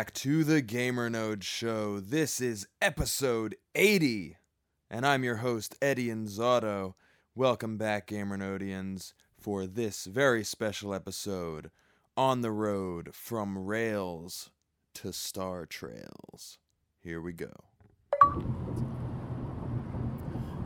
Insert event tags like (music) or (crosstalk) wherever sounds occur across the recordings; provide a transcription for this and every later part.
Back to the Gamer Node Show. This is episode 80, and I'm your host, Eddie Inzauto. Welcome back, Gamer Nodians, for this very special episode on the road from rails to star trails. Here we go.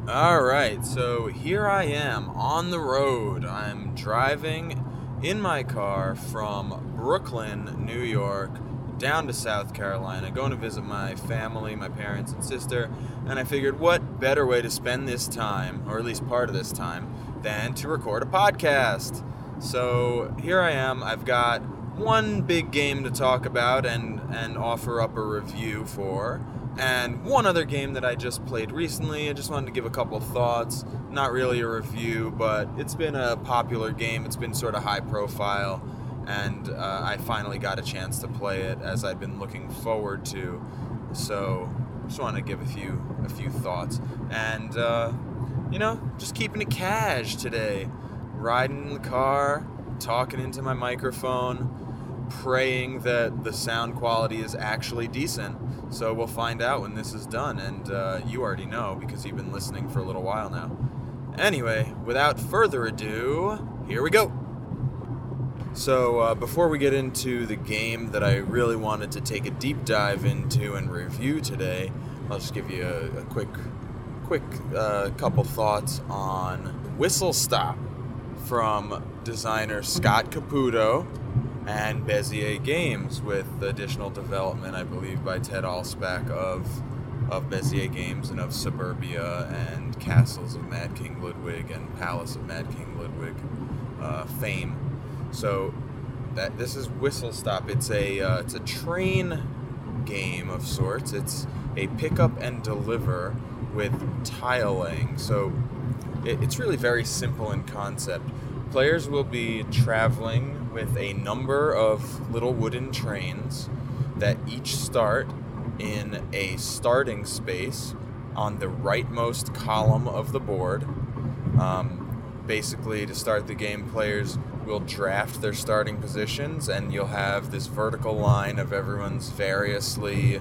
All right, so here I am on the road. I'm driving in my car from Brooklyn, New York, down to South Carolina, going to visit my family, my parents and sister, and I figured what better way to spend this time, or at least part of this time, than to record a podcast. So here I am. I've got one big game to talk about and, and offer up a review for and one other game that I just played recently. I just wanted to give a couple thoughts. Not really a review, but it's been a popular game. It's been sort of high profile, and uh, I finally got a chance to play it as I've been looking forward to. So, just want to give a few a few thoughts, and uh, you know, just keeping it cash today. Riding in the car, talking into my microphone praying that the sound quality is actually decent. So we'll find out when this is done, and uh, you already know because you've been listening for a little while now. Anyway, without further ado, here we go. So, uh, before we get into the game that I really wanted to take a deep dive into and review today, I'll just give you a, a quick, quick uh, couple thoughts on Whistle Stop from designer Scott Caputo and Bezier Games with additional development, I believe, by Ted Alspach of of Bezier Games and of Suburbia and Castles of Mad King Ludwig and Palace of Mad King Ludwig uh, fame. So that this is Whistle Stop. It's a uh, it's a train game of sorts. It's a pick up and deliver with tile laying. So it, it's really very simple in concept. Players will be traveling with a number of little wooden trains that each start in a starting space on the rightmost column of the board. Um, basically, to start the game, players will draft their starting positions, and you'll have this vertical line of everyone's variously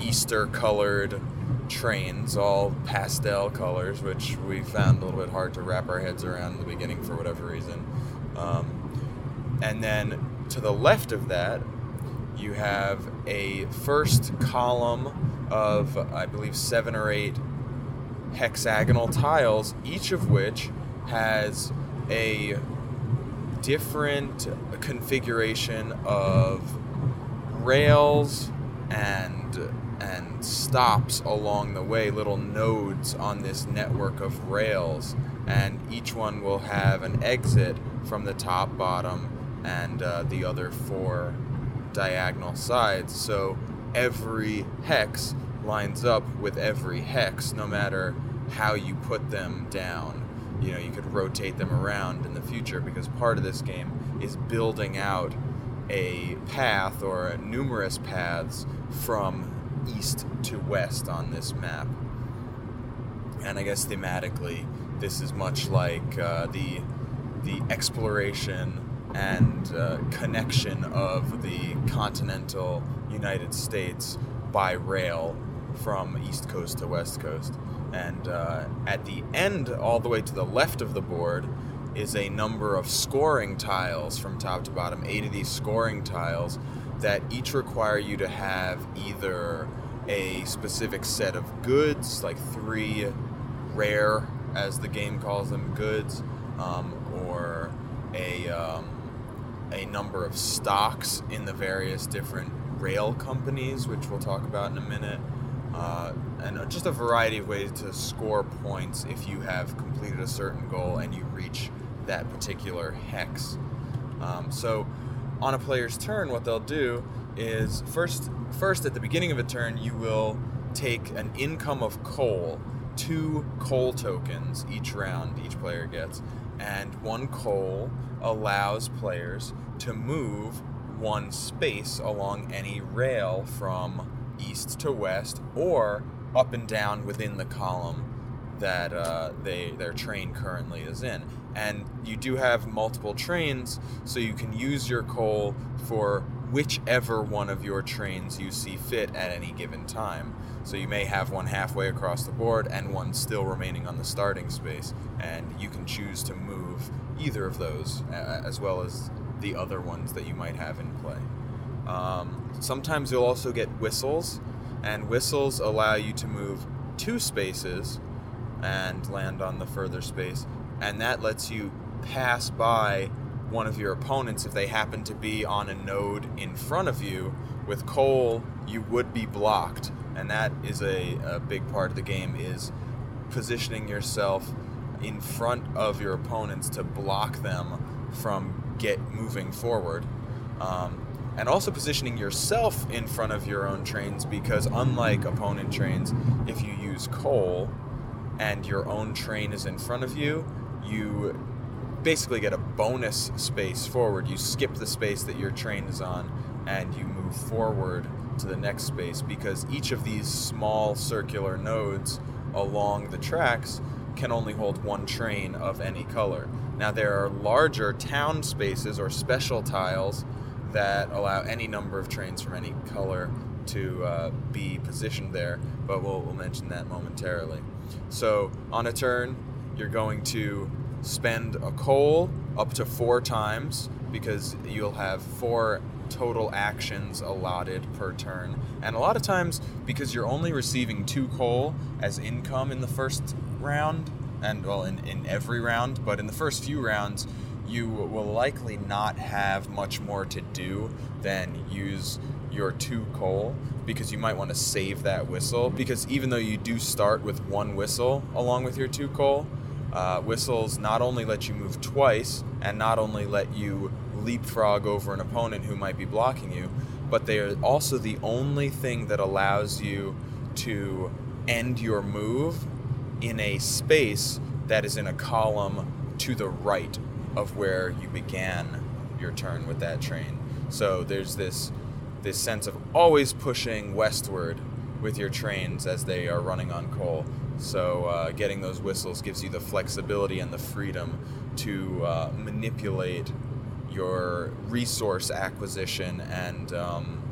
Easter colored trains, all pastel colors, which we found a little bit hard to wrap our heads around in the beginning for whatever reason. Um, and then to the left of that, you have a first column of, I believe, seven or eight hexagonal tiles, each of which has a different configuration of rails and and stops along the way, little nodes on this network of rails, and each one will have an exit from the top, bottom, and uh, the other four diagonal sides. So every hex lines up with every hex, no matter how you put them down. You know, you could rotate them around in the future because part of this game is building out a path or numerous paths from east to west on this map. And I guess thematically, this is much like uh, the the exploration and uh, connection of the continental United States by rail from East Coast to West Coast. And uh, at the end, all the way to the left of the board, is a number of scoring tiles from top to bottom, eight of these scoring tiles that each require you to have either a specific set of goods, like three rare, as the game calls them, goods, um, or a um, a number of stocks in the various different rail companies, which we'll talk about in a minute, uh, and just a variety of ways to score points if you have completed a certain goal and you reach that particular hex. Um, so, on a player's turn, what they'll do is first, first at the beginning of a turn, you will take an income of coal, two coal tokens each round. Each player gets, and one coal allows players to move one space along any rail from east to west or up and down within the column that uh, they their train currently is in. And you do have multiple trains, so you can use your coal for whichever one of your trains you see fit at any given time. So you may have one halfway across the board and one still remaining on the starting space, and you can choose to move either of those as well as the other ones that you might have in play. Um, sometimes you'll also get whistles, and whistles allow you to move two spaces and land on the further space, and that lets you pass by one of your opponents if they happen to be on a node in front of you. With coal, you would be blocked, and that is a, a big part of the game is positioning yourself in front of your opponents to block them from get moving forward. Um, and also positioning yourself in front of your own trains because unlike opponent trains, if you use coal and your own train is in front of you, you basically get a bonus space forward. You skip the space that your train is on and you move forward to the next space because each of these small circular nodes along the tracks can only hold one train of any color. Now, there are larger town spaces or special tiles that allow any number of trains from any color to uh, be positioned there, but we'll, we'll mention that momentarily. So, on a turn, you're going to spend a coal up to four times because you'll have four total actions allotted per turn. And a lot of times, because you're only receiving two coal as income in the first round, and well, in, in every round, but in the first few rounds, you will likely not have much more to do than use your two coal because you might want to save that whistle. Because even though you do start with one whistle along with your two coal, uh, whistles not only let you move twice and not only let you leapfrog over an opponent who might be blocking you, but they are also the only thing that allows you to end your move in a space that is in a column to the right of where you began your turn with that train. So there's this this sense of always pushing westward with your trains as they are running on coal. So uh, getting those whistles gives you the flexibility and the freedom to uh, manipulate your resource acquisition and um,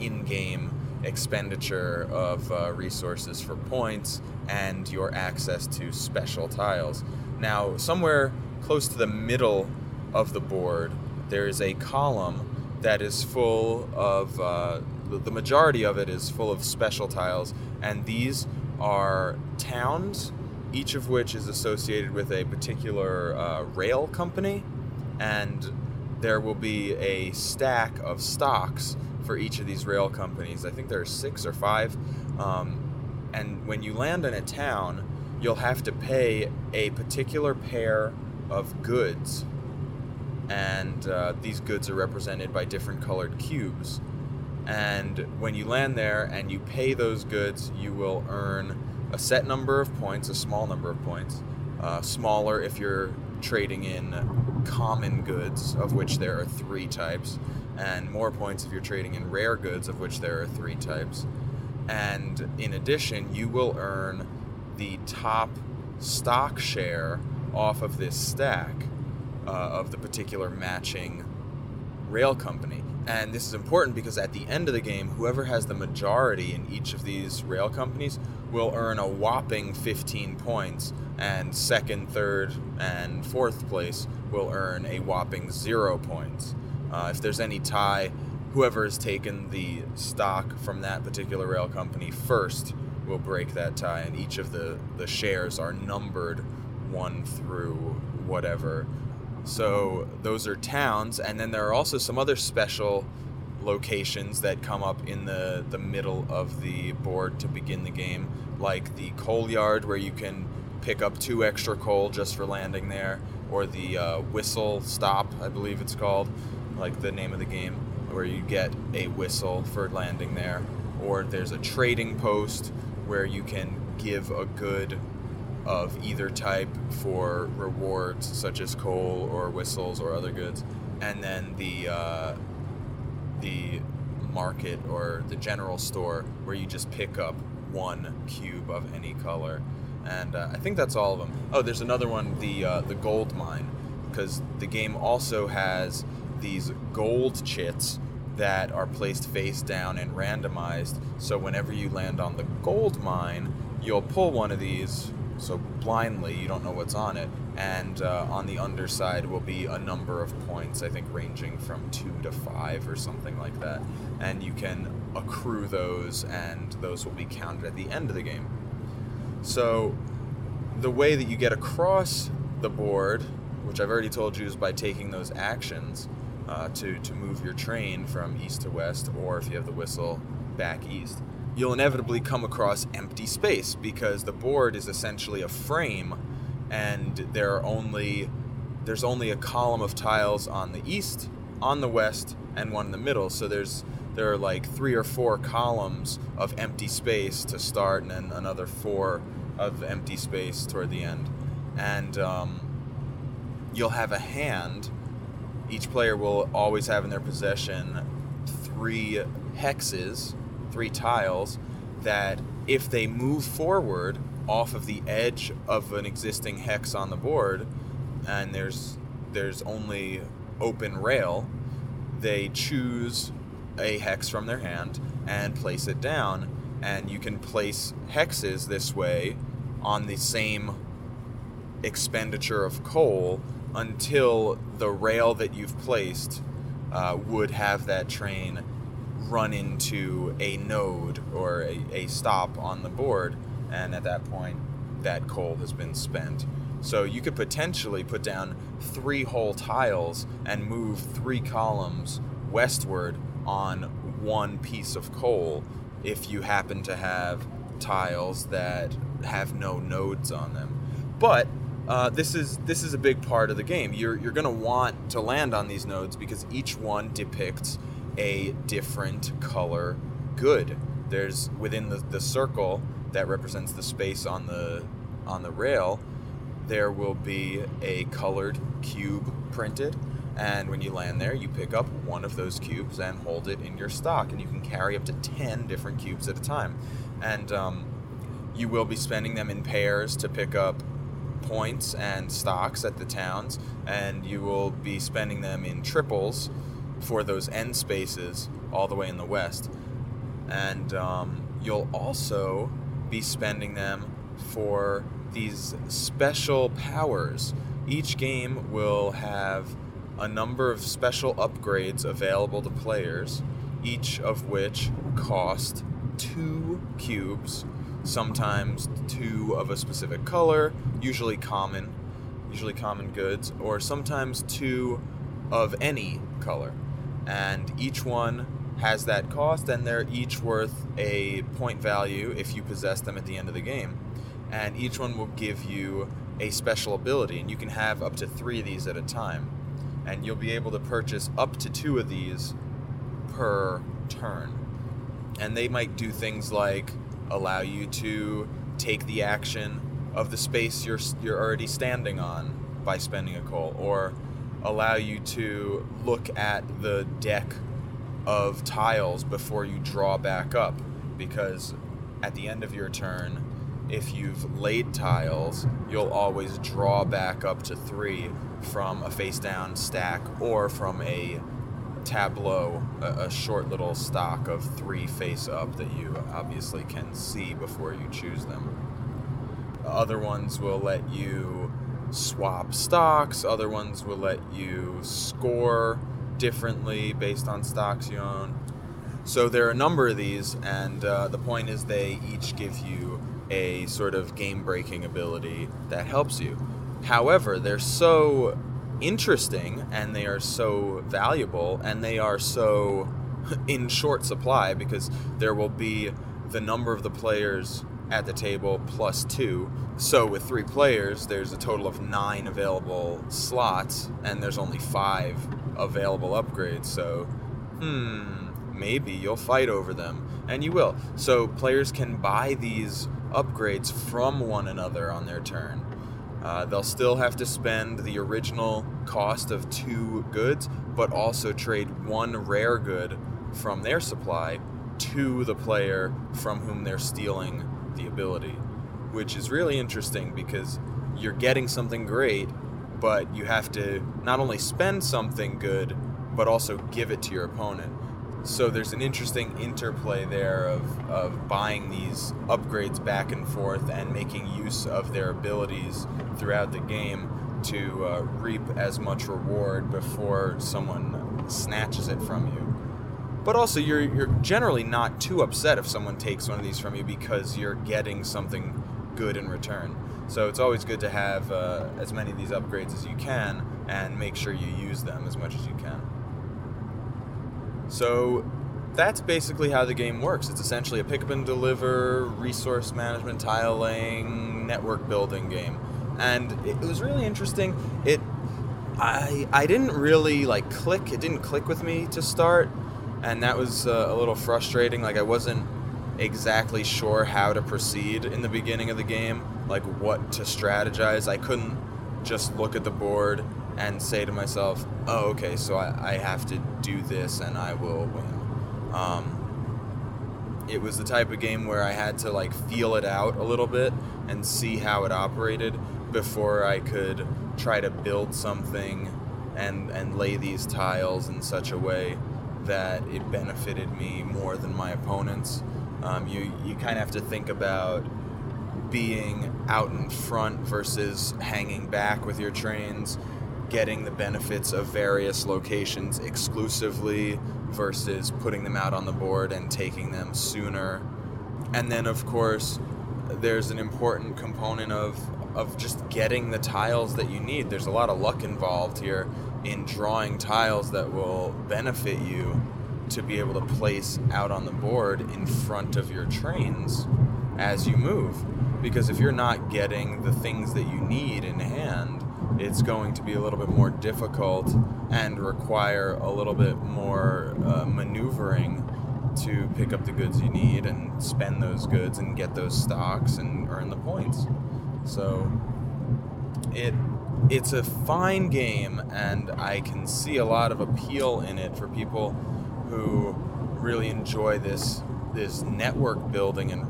in-game expenditure of uh, resources for points and your access to special tiles. Now, somewhere close to the middle of the board, there is a column that is full of, uh, the majority of it is full of special tiles, and these are towns, each of which is associated with a particular uh, rail company, and there will be a stack of stocks for each of these rail companies. I think there are six or five. Um, and when you land in a town, you'll have to pay a particular pair of goods. And uh, these goods are represented by different colored cubes. And when you land there and you pay those goods, you will earn a set number of points, a small number of points. Uh, smaller if you're trading in common goods, of which there are three types, and more points if you're trading in rare goods, of which there are three types. And in addition, you will earn the top stock share off of this stack uh, of the particular matching rail company. And this is important because at the end of the game, whoever has the majority in each of these rail companies will earn a whopping 15 points, and second, third, and fourth place will earn a whopping zero points. Uh, if there's any tie, whoever has taken the stock from that particular rail company first will break that tie, and each of the, the shares are numbered one through whatever. So those are towns, and then there are also some other special locations that come up in the, the middle of the board to begin the game, like the coal yard where you can pick up two extra coal just for landing there, or the uh, whistle stop, I believe it's called, like the name of the game, where you get a whistle for landing there, or there's a trading post where you can give a good of either type for rewards such as coal or whistles or other goods, and then the uh, the market or the general store where you just pick up one cube of any color. And uh, I think that's all of them. Oh, there's another one, the uh, the gold mine, because the game also has these gold chits, that are placed face down and randomized. So whenever you land on the gold mine, you'll pull one of these. So blindly, you don't know what's on it, and uh, on the underside will be a number of points. I think ranging from two to five or something like that, and you can accrue those, and those will be counted at the end of the game. So the way that you get across the board, which I've already told you, is by taking those actions uh, to, to move your train from east to west, or if you have the whistle, back east. You'll inevitably come across empty space because the board is essentially a frame and there are only there's only a column of tiles on the east, on the west, and one in the middle. So there's there are like three or four columns of empty space to start, and then another four of empty space toward the end. And um, you'll have a hand each player will always have in their possession three hexes, three tiles, that if they move forward off of the edge of an existing hex on the board, and there's there's only open rail, they choose a hex from their hand and place it down, and you can place hexes this way on the same expenditure of coal until the rail that you've placed uh, would have that train run into a node or a, a stop on the board, and at that point, that coal has been spent. So you could potentially put down three whole tiles and move three columns westward on one piece of coal if you happen to have tiles that have no nodes on them. But uh, this is this is a big part of the game. You're you're going to want to land on these nodes because each one depicts a different color good. There's within the, the circle that represents the space on the on the rail, there will be a colored cube printed. And when you land there, you pick up one of those cubes and hold it in your stock, and you can carry up to 10 different cubes at a time. And um, you will be spending them in pairs to pick up points and stocks at the towns, and you will be spending them in triples for those end spaces all the way in the west. And um, you'll also be spending them for these special powers. Each game will have a number of special upgrades available to players, each of which cost two cubes sometimes two of a specific color, usually common, usually common goods, or sometimes two of any color. And each one has that cost, and they're each worth a point value if you possess them at the end of the game. And each one will give you a special ability, and you can have up to three of these at a time. And you'll be able to purchase up to two of these per turn. And they might do things like allow you to take the action of the space you're you're already standing on by spending a coal or allow you to look at the deck of tiles before you draw back up because at the end of your turn if you've laid tiles you'll always draw back up to 3 from a face down stack or from a tableau, a, a, short little stock of three face up that you obviously can see before you choose them. Other ones will let you swap stocks, other ones will let you score differently based on stocks you own. So there are a number of these, and uh, the point is they each give you a sort of game breaking ability that helps you. However, they're so interesting and they are so valuable and they are so (laughs) in short supply because there will be the number of the players at the table plus two. So with three players, there's a total of nine available slots, and there's only five available upgrades. So, hmm, maybe you'll fight over them, and you will. So players can buy these upgrades from one another on their turn. Uh, they'll still have to spend the original cost of two goods, but also trade one rare good from their supply to the player from whom they're stealing the ability, which is really interesting because you're getting something great, but you have to not only spend something good, but also give it to your opponent. so there's an interesting interplay there of, of buying these upgrades back and forth and making use of their abilities throughout the game to uh, reap as much reward before someone snatches it from you. But also, you're, you're generally not too upset if someone takes one of these from you because you're getting something good in return. So it's always good to have uh, as many of these upgrades as you can and make sure you use them as much as you can. So that's basically how the game works. It's essentially a pick up and deliver, resource management, tile laying, network building game. And it was really interesting. It I I didn't really like click. It didn't click with me to start, and that was uh, a little frustrating. Like I wasn't exactly sure how to proceed in the beginning of the game, like what to strategize. I couldn't just look at the board and say to myself, oh, okay, so I, I have to do this and I will win. Um, it was the type of game where I had to like feel it out a little bit and see how it operated before I could try to build something and, and lay these tiles in such a way that it benefited me more than my opponents. Um, you you kind of have to think about being out in front versus hanging back with your trains, getting the benefits of various locations exclusively versus putting them out on the board and taking them sooner. And then, of course, there's an important component of of just getting the tiles that you need. There's a lot of luck involved here in drawing tiles that will benefit you to be able to place out on the board in front of your trains as you move. Because if you're not getting the things that you need in hand, it's going to be a little bit more difficult and require a little bit more uh, maneuvering to pick up the goods you need and spend those goods and get those stocks and earn the points. So it it's a fine game and I can see a lot of appeal in it for people who really enjoy this this network building and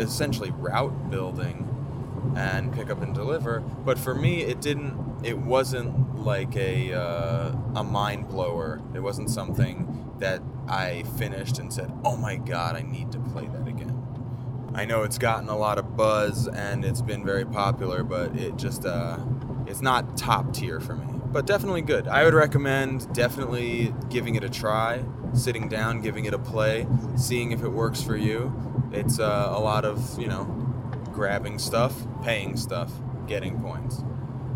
essentially route building and pick up and deliver. But for me, it didn't. It wasn't like a uh, a mind blower. It wasn't something that I finished and said, "Oh my god, I need to play that again." I know it's gotten a lot of buzz and it's been very popular, but it just uh, it's not top tier for me. But definitely good. I would recommend definitely giving it a try sitting down, giving it a play, seeing if it works for you. It's uh, a lot of, you know, grabbing stuff, paying stuff, getting points.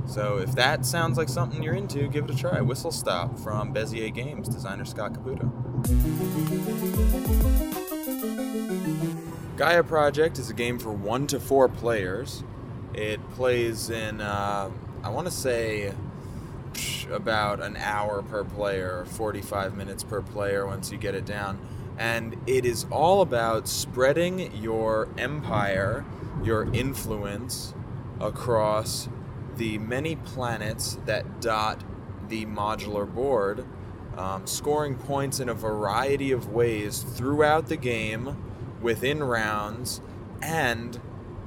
So if that sounds like something you're into, give it a try. Whistle Stop from Bezier Games, designer Scott Caputo. Gaia Project is a game for one to four players. It plays in, uh, I want to say, about an hour per player, 45 minutes per player once you get it down. And it is all about spreading your empire, your influence across the many planets that dot the modular board, um, scoring points in a variety of ways throughout the game, within rounds, and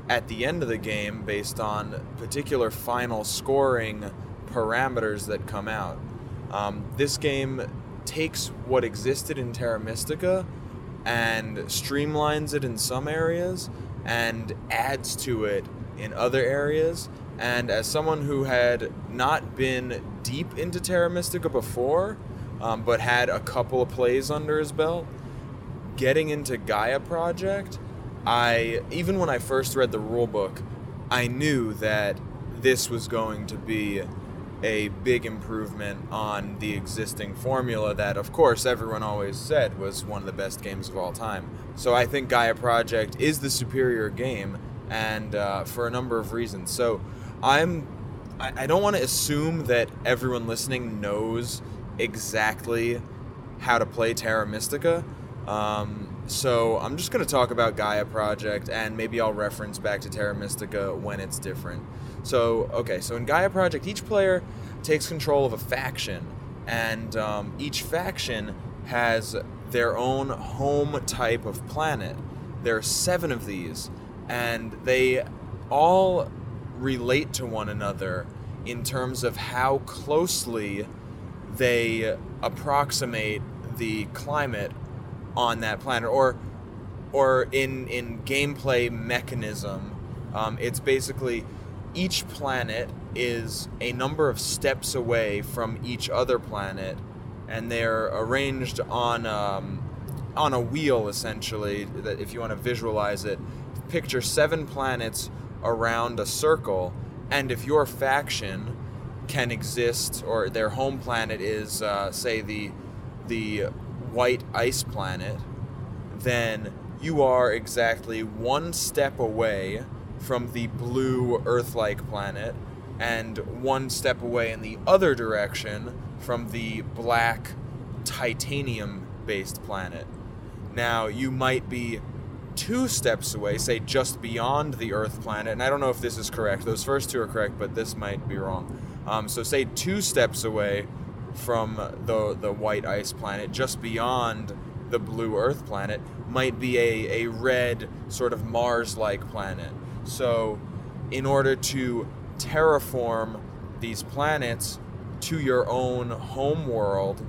at the end of the game based on particular final scoring parameters that come out. Um, this game takes what existed in Terra Mystica and streamlines it in some areas and adds to it in other areas. And as someone who had not been deep into Terra Mystica before, um, but had a couple of plays under his belt, getting into Gaia Project, I even when I first read the rulebook, I knew that this was going to be a big improvement on the existing formula that, of course, everyone always said was one of the best games of all time. So I think Gaia Project is the superior game, and uh, for a number of reasons. So I'm I, I don't want to assume that everyone listening knows exactly how to play Terra Mystica. Um, so I'm just going to talk about Gaia Project, and maybe I'll reference back to Terra Mystica when it's different. So, okay, so in Gaia Project, each player takes control of a faction, and um, each faction has their own home type of planet. There are seven of these, and they all relate to one another in terms of how closely they approximate the climate on that planet, or or in in gameplay mechanism, um, it's basically each planet is a number of steps away from each other planet, and they're arranged on um, on a wheel essentially. That if you want to visualize it, picture seven planets around a circle, and if your faction can exist or their home planet is uh, say the the white ice planet, then you are exactly one step away from the blue Earth like planet and one step away in the other direction from the black titanium based planet. Now, you might be two steps away, say just beyond the Earth planet, and I don't know if this is correct. Those first two are correct, but this might be wrong. Um, so, say two steps away from the the white ice planet, just beyond the blue Earth planet, might be a, a red sort of Mars-like planet. So, in order to terraform these planets to your own home world,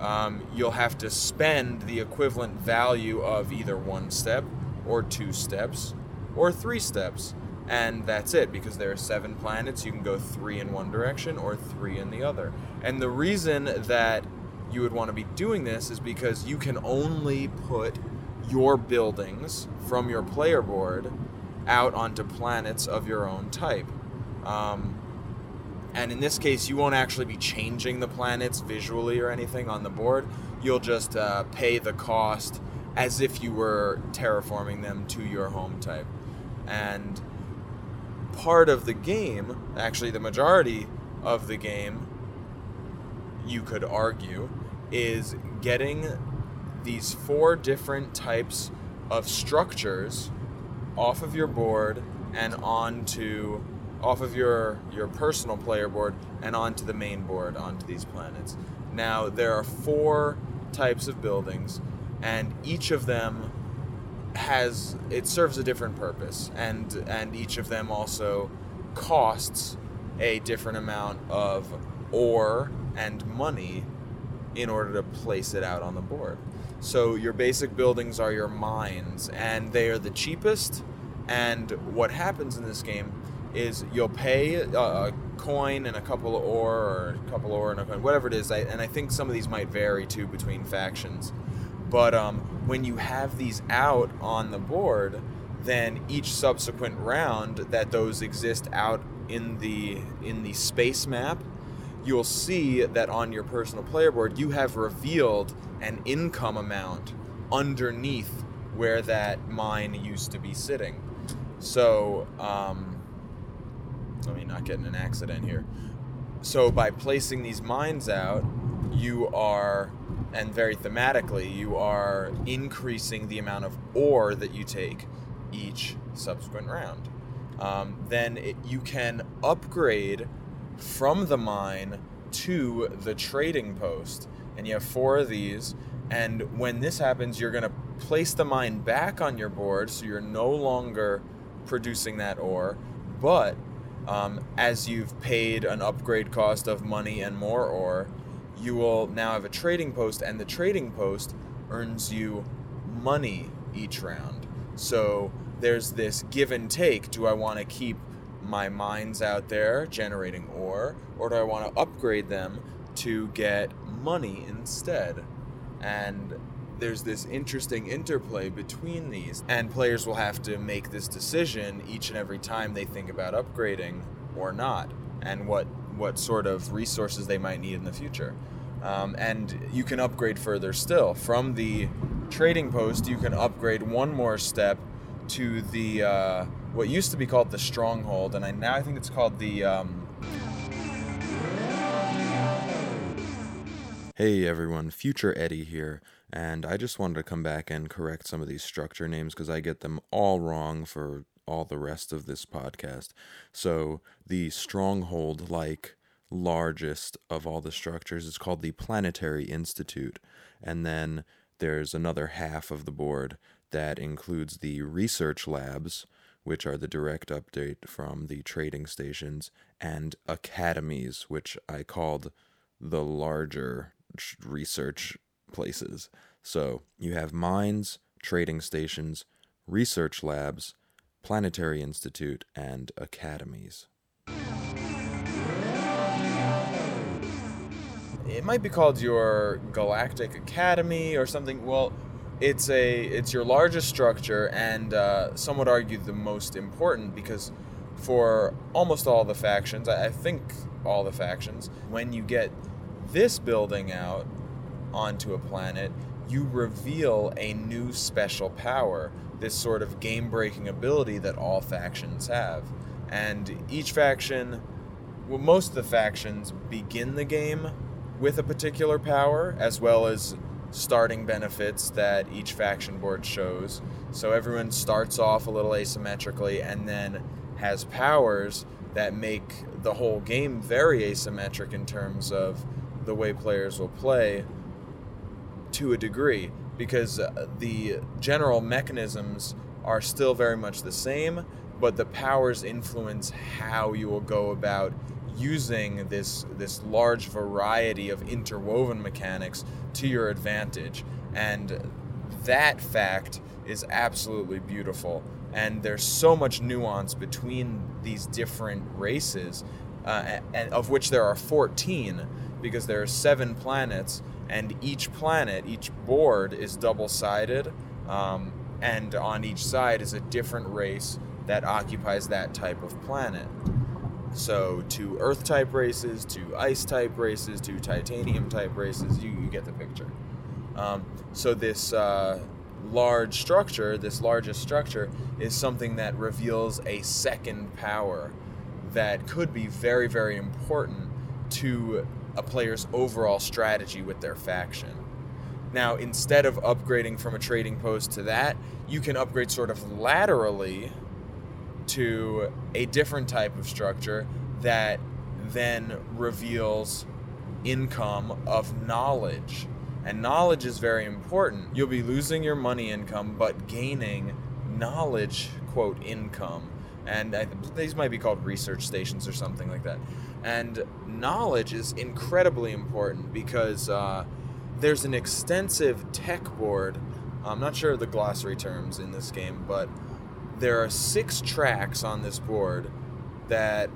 um, you'll have to spend the equivalent value of either one step, or two steps, or three steps. And that's it, because there are seven planets, you can go three in one direction or three in the other. And the reason that you would want to be doing this is because you can only put your buildings from your player board out onto planets of your own type. Um, and in this case, you won't actually be changing the planets visually or anything on the board. You'll just uh, pay the cost as if you were terraforming them to your home type. And part of the game, actually, the majority of the game, you could argue, is getting these four different types of structures off of your board and onto off of your your personal player board and onto the main board onto these planets. Now there are four types of buildings and each of them has it serves a different purpose and and each of them also costs a different amount of ore and money in order to place it out on the board. So your basic buildings are your mines, and they are the cheapest. And what happens in this game is you'll pay a, coin and a couple of ore, or a couple of ore and a coin, whatever it is. And I think some of these might vary too between factions. But um, when you have these out on the board, then each subsequent round that those exist out in the in the space map you'll see that on your personal player board, you have revealed an income amount underneath where that mine used to be sitting. So, um, let me not get in an accident here. So, by placing these mines out, you are, and very thematically, you are increasing the amount of ore that you take each subsequent round. Um, then it, you can upgrade from the mine to the trading post. And you have four of these. And when this happens, you're going to place the mine back on your board so you're no longer producing that ore. But um, as you've paid an upgrade cost of money and more ore, you will now have a trading post, and the trading post earns you money each round. So there's this give and take. Do I want to keep my mines out there generating ore, or do I want to upgrade them to get money instead? And there's this interesting interplay between these, and players will have to make this decision each and every time they think about upgrading or not, and what what sort of resources they might need in the future. Um, and you can upgrade further still. From the trading post, you can upgrade one more step to the uh, what used to be called the Stronghold, and I now I think it's called the. Um... Hey everyone, Future Eddie here, and I just wanted to come back and correct some of these structure names because I get them all wrong for all the rest of this podcast. So the Stronghold, like largest of all the structures, is called the Planetary Institute, and then there's another half of the board that includes the research labs, which are the direct update from the trading stations, and academies, which I called the larger research places. So you have mines, trading stations, research labs, planetary institute, and academies. It might be called your Galactic Academy or something. Well, it's a it's your largest structure and uh, some would argue the most important because for almost all the factions, I I think all the factions, when you get this building out onto a planet, you reveal a new special power, this sort of game breaking ability that all factions have. And each faction, well, most of the factions begin the game with a particular power, as well as starting benefits that each faction board shows. So everyone starts off a little asymmetrically and then has powers that make the whole game very asymmetric in terms of the way players will play to a degree because uh, the general mechanisms are still very much the same but the powers influence how you will go about using this this large variety of interwoven mechanics to your advantage. And that fact is absolutely beautiful. And there's so much nuance between these different races uh, and of which there are 14 because there are seven planets and each planet each board is double sided um, and on each side is a different race that occupies that type of planet so to earth type races to ice type races to titanium type races you, you get the picture. Um, so this uh, large structure this largest structure is something that reveals a second power that could be very very important to a player's overall strategy with their faction. Now instead of upgrading from a trading post to that you can upgrade sort of laterally to a different type of structure that then reveals income of knowledge. And knowledge is very important. You'll be losing your money income, but gaining knowledge, quote, income. And I, these might be called research stations or something like that. And knowledge is incredibly important because uh, there's an extensive tech board. I'm not sure of the glossary terms in this game, but there are six tracks on this board that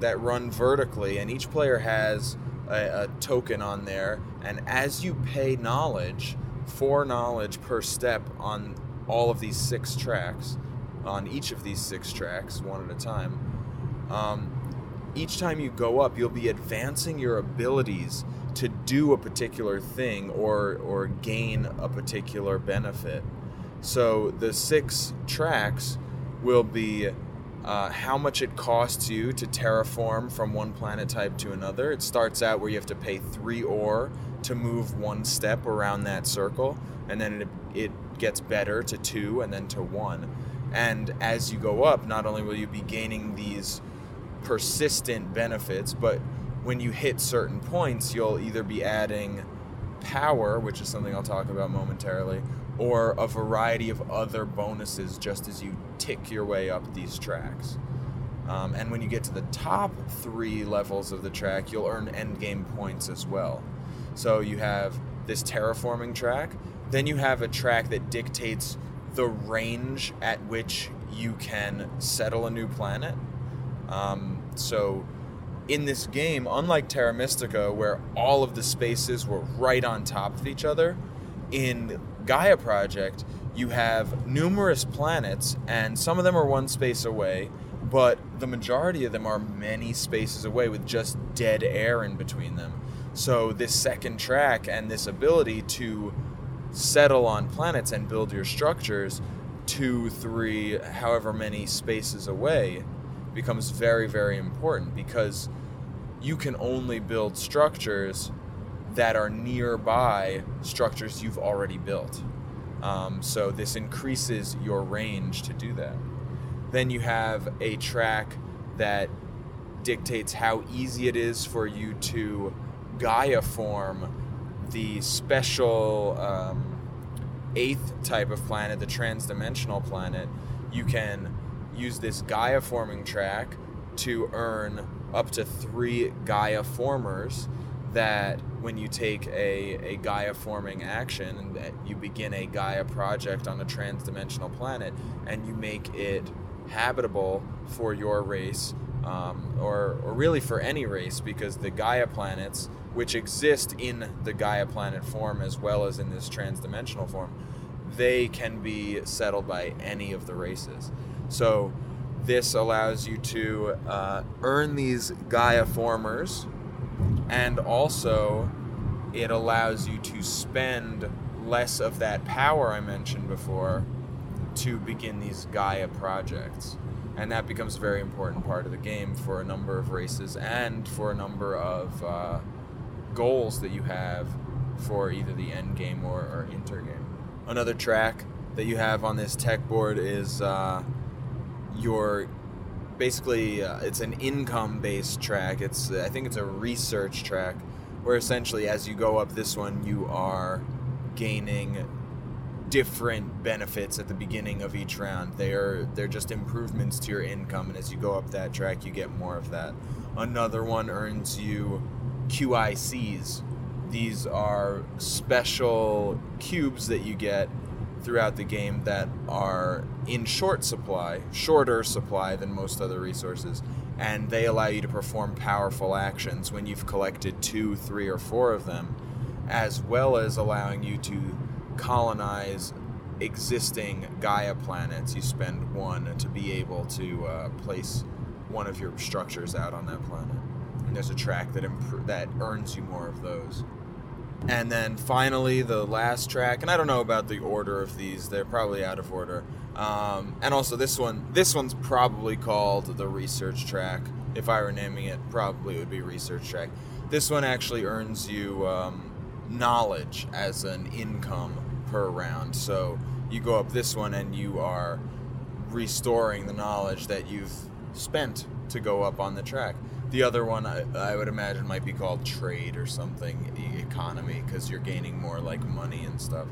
that run vertically, and each player has a, a token on there. And as you pay knowledge, four knowledge per step on all of these six tracks, on each of these six tracks, one at a time. Um, each time you go up, you'll be advancing your abilities to do a particular thing or or gain a particular benefit. So the six tracks will be uh, how much it costs you to terraform from one planet type to another. It starts out where you have to pay three ore to move one step around that circle, and then it, it gets better to two and then to one. And as you go up, not only will you be gaining these persistent benefits, but when you hit certain points, you'll either be adding power, which is something I'll talk about momentarily, or a variety of other bonuses just as you tick your way up these tracks. Um, and when you get to the top three levels of the track, you'll earn endgame points as well. So you have this terraforming track, then you have a track that dictates the range at which you can settle a new planet. Um, so in this game, unlike Terra Mystica, where all of the spaces were right on top of each other, in Gaia Project, you have numerous planets, and some of them are one space away, but the majority of them are many spaces away with just dead air in between them. So, this second track and this ability to settle on planets and build your structures two, three, however many spaces away becomes very, very important because you can only build structures that are nearby structures you've already built. Um, so this increases your range to do that. Then you have a track that dictates how easy it is for you to Gaia form the special um, eighth type of planet, the transdimensional planet. You can use this Gaia forming track to earn up to three Gaia formers that when you take a, a Gaia forming action and that you begin a Gaia project on a transdimensional planet and you make it habitable for your race um, or, or really for any race because the Gaia planets, which exist in the Gaia planet form as well as in this transdimensional form, they can be settled by any of the races. So this allows you to uh, earn these Gaia formers, and also it allows you to spend less of that power I mentioned before to begin these Gaia projects. And that becomes a very important part of the game for a number of races and for a number of uh, goals that you have for either the end game or, or intergame. Another track that you have on this tech board is uh, your basically uh, it's an income based track. It's I think it's a research track where essentially as you go up this one you are gaining different benefits at the beginning of each round. They are they're just improvements to your income and as you go up that track you get more of that. Another one earns you QICs. These are special cubes that you get throughout the game that are in short supply, shorter supply than most other resources, and they allow you to perform powerful actions when you've collected two, three, or four of them, as well as allowing you to colonize existing Gaia planets. You spend one to be able to uh, place one of your structures out on that planet. And there's a track that imp- that earns you more of those. And then finally, the last track, and I don't know about the order of these; they're probably out of order. Um, and also, this one, this one's probably called the research track. If I were naming it, probably it would be research track. This one actually earns you um, knowledge as an income per round. So you go up this one, and you are restoring the knowledge that you've spent to go up on the track. The other one, I, I would imagine, might be called trade or something, economy, because you're gaining more like money and stuff.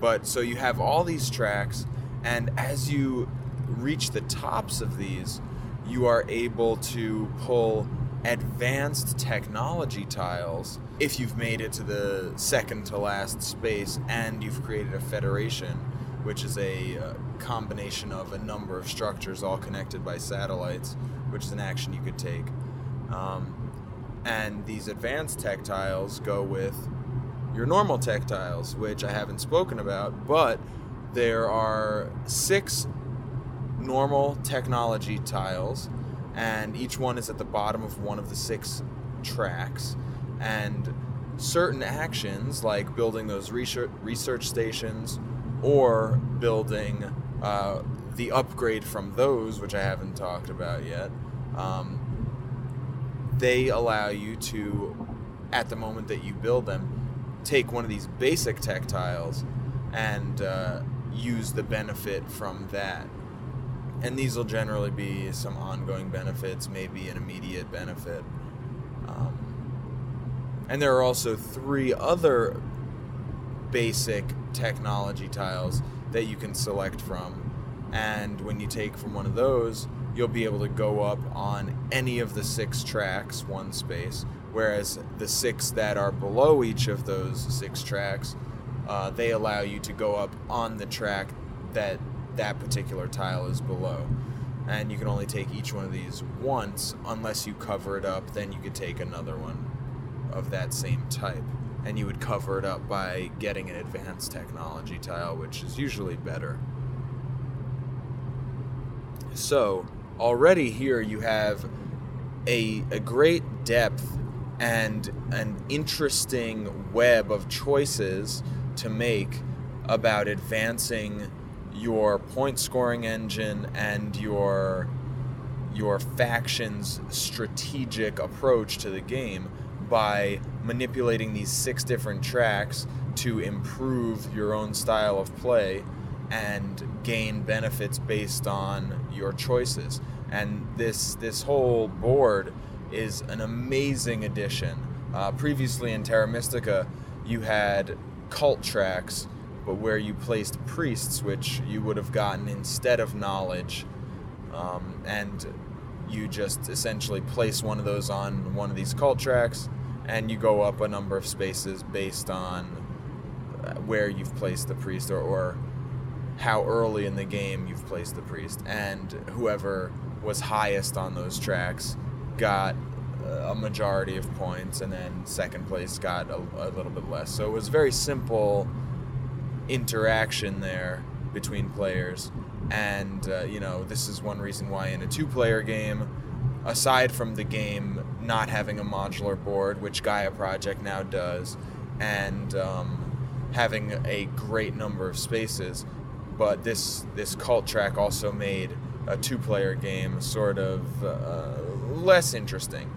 But so you have all these tracks, and as you reach the tops of these, you are able to pull advanced technology tiles if you've made it to the second to last space and you've created a federation, which is a uh, combination of a number of structures all connected by satellites, which is an action you could take. Um, and these advanced tech tiles go with your normal tech tiles, which I haven't spoken about, but there are six normal technology tiles, and each one is at the bottom of one of the six tracks. And certain actions, like building those research, research stations or building uh, the upgrade from those, which I haven't talked about yet, um, they allow you to, at the moment that you build them, take one of these basic tech tiles and uh, use the benefit from that. And these will generally be some ongoing benefits, maybe an immediate benefit. Um, and there are also three other basic technology tiles that you can select from. And when you take from one of those, you'll be able to go up on any of the six tracks, one space, whereas the six that are below each of those six tracks, uh, they allow you to go up on the track that that particular tile is below. And you can only take each one of these once unless you cover it up, then you could take another one of that same type. And you would cover it up by getting an advanced technology tile, which is usually better. So, already here you have a, a great depth and an interesting web of choices to make about advancing your point scoring engine and your your faction's strategic approach to the game by manipulating these six different tracks to improve your own style of play and gain benefits based on your choices. And this this whole board is an amazing addition. Uh, previously in Terra Mystica, you had cult tracks, but where you placed priests, which you would have gotten instead of knowledge, um, and you just essentially place one of those on one of these cult tracks, and you go up a number of spaces based on uh, where you've placed the priest or, or how early in the game you've placed the priest, and whoever was highest on those tracks got a majority of points, and then second place got a, a little bit less. So it was very simple interaction there between players, and uh, you know this is one reason why in a two-player game, aside from the game not having a modular board, which Gaia Project now does, and um, having a great number of spaces, but this this cult track also made a two-player game sort of uh, less interesting.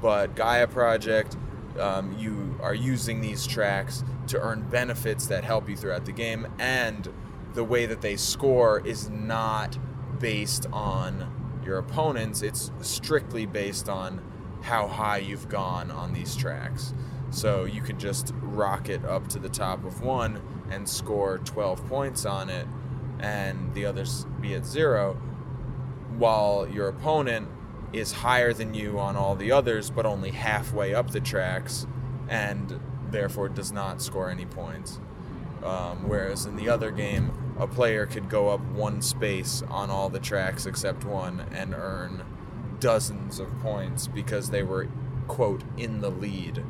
But Gaia Project, um, you are using these tracks to earn benefits that help you throughout the game, and the way that they score is not based on your opponents. It's strictly based on how high you've gone on these tracks. So you can just rocket up to the top of one and score 12 points on it, and the others be at zero, while your opponent is higher than you on all the others, but only halfway up the tracks, and therefore does not score any points. Um, whereas in the other game, a player could go up one space on all the tracks except one and earn dozens of points because they were, quote, in the lead,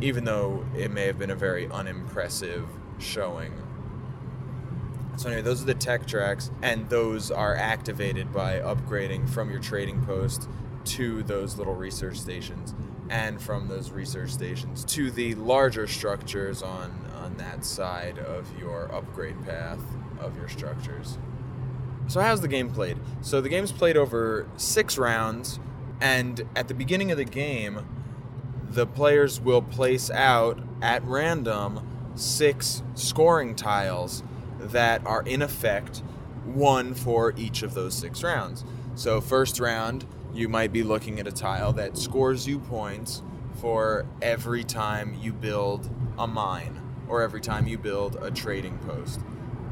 even though it may have been a very unimpressive showing. So, anyway, those are the tech tracks, and those are activated by upgrading from your trading post to those little research stations and from those research stations to the larger structures on, on that side of your upgrade path of your structures. So, how's the game played? So, the game's played over six rounds, and at the beginning of the game, the players will place out at random six scoring tiles that are in effect one for each of those six rounds. So, first round, you might be looking at a tile that scores you points for every time you build a mine, or every time you build a trading post,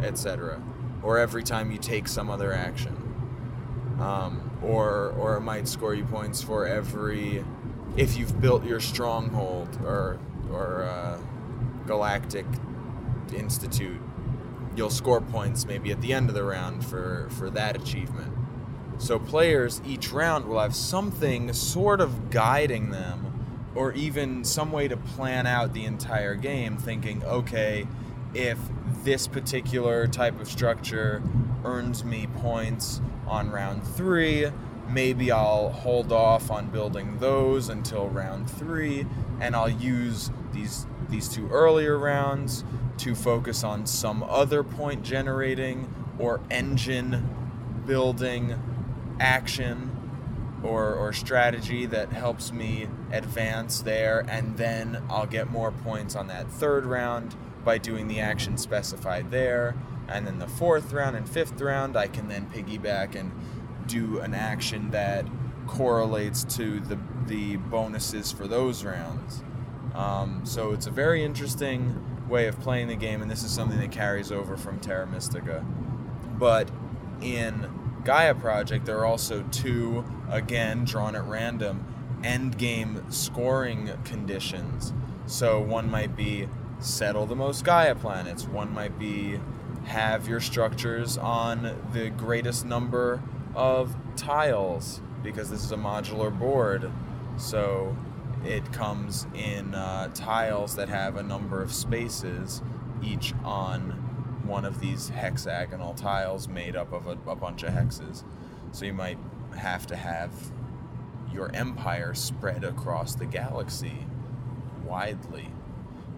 etc or every time you take some other action. Um, or, or it might score you points for every if you've built your stronghold or or uh, galactic institute you'll score points maybe at the end of the round for for that achievement. So players each round will have something sort of guiding them or even some way to plan out the entire game thinking okay if this particular type of structure earns me points on round three, maybe I'll hold off on building those until round three, and I'll use these these two earlier rounds to focus on some other point generating or engine building action or, or strategy that helps me advance there, and then I'll get more points on that third round by doing the action specified there. And then the fourth round and fifth round, I can then piggyback and do an action that correlates to the, the bonuses for those rounds. Um, so it's a very interesting way of playing the game, and this is something that carries over from Terra Mystica. But in Gaia Project, there are also two, again, drawn at random, end game scoring conditions. So one might be settle the most Gaia planets. One might be have your structures on the greatest number of tiles because this is a modular board. So it comes in uh, tiles that have a number of spaces, each on one of these hexagonal tiles made up of a, a bunch of hexes. So you might have to have your empire spread across the galaxy widely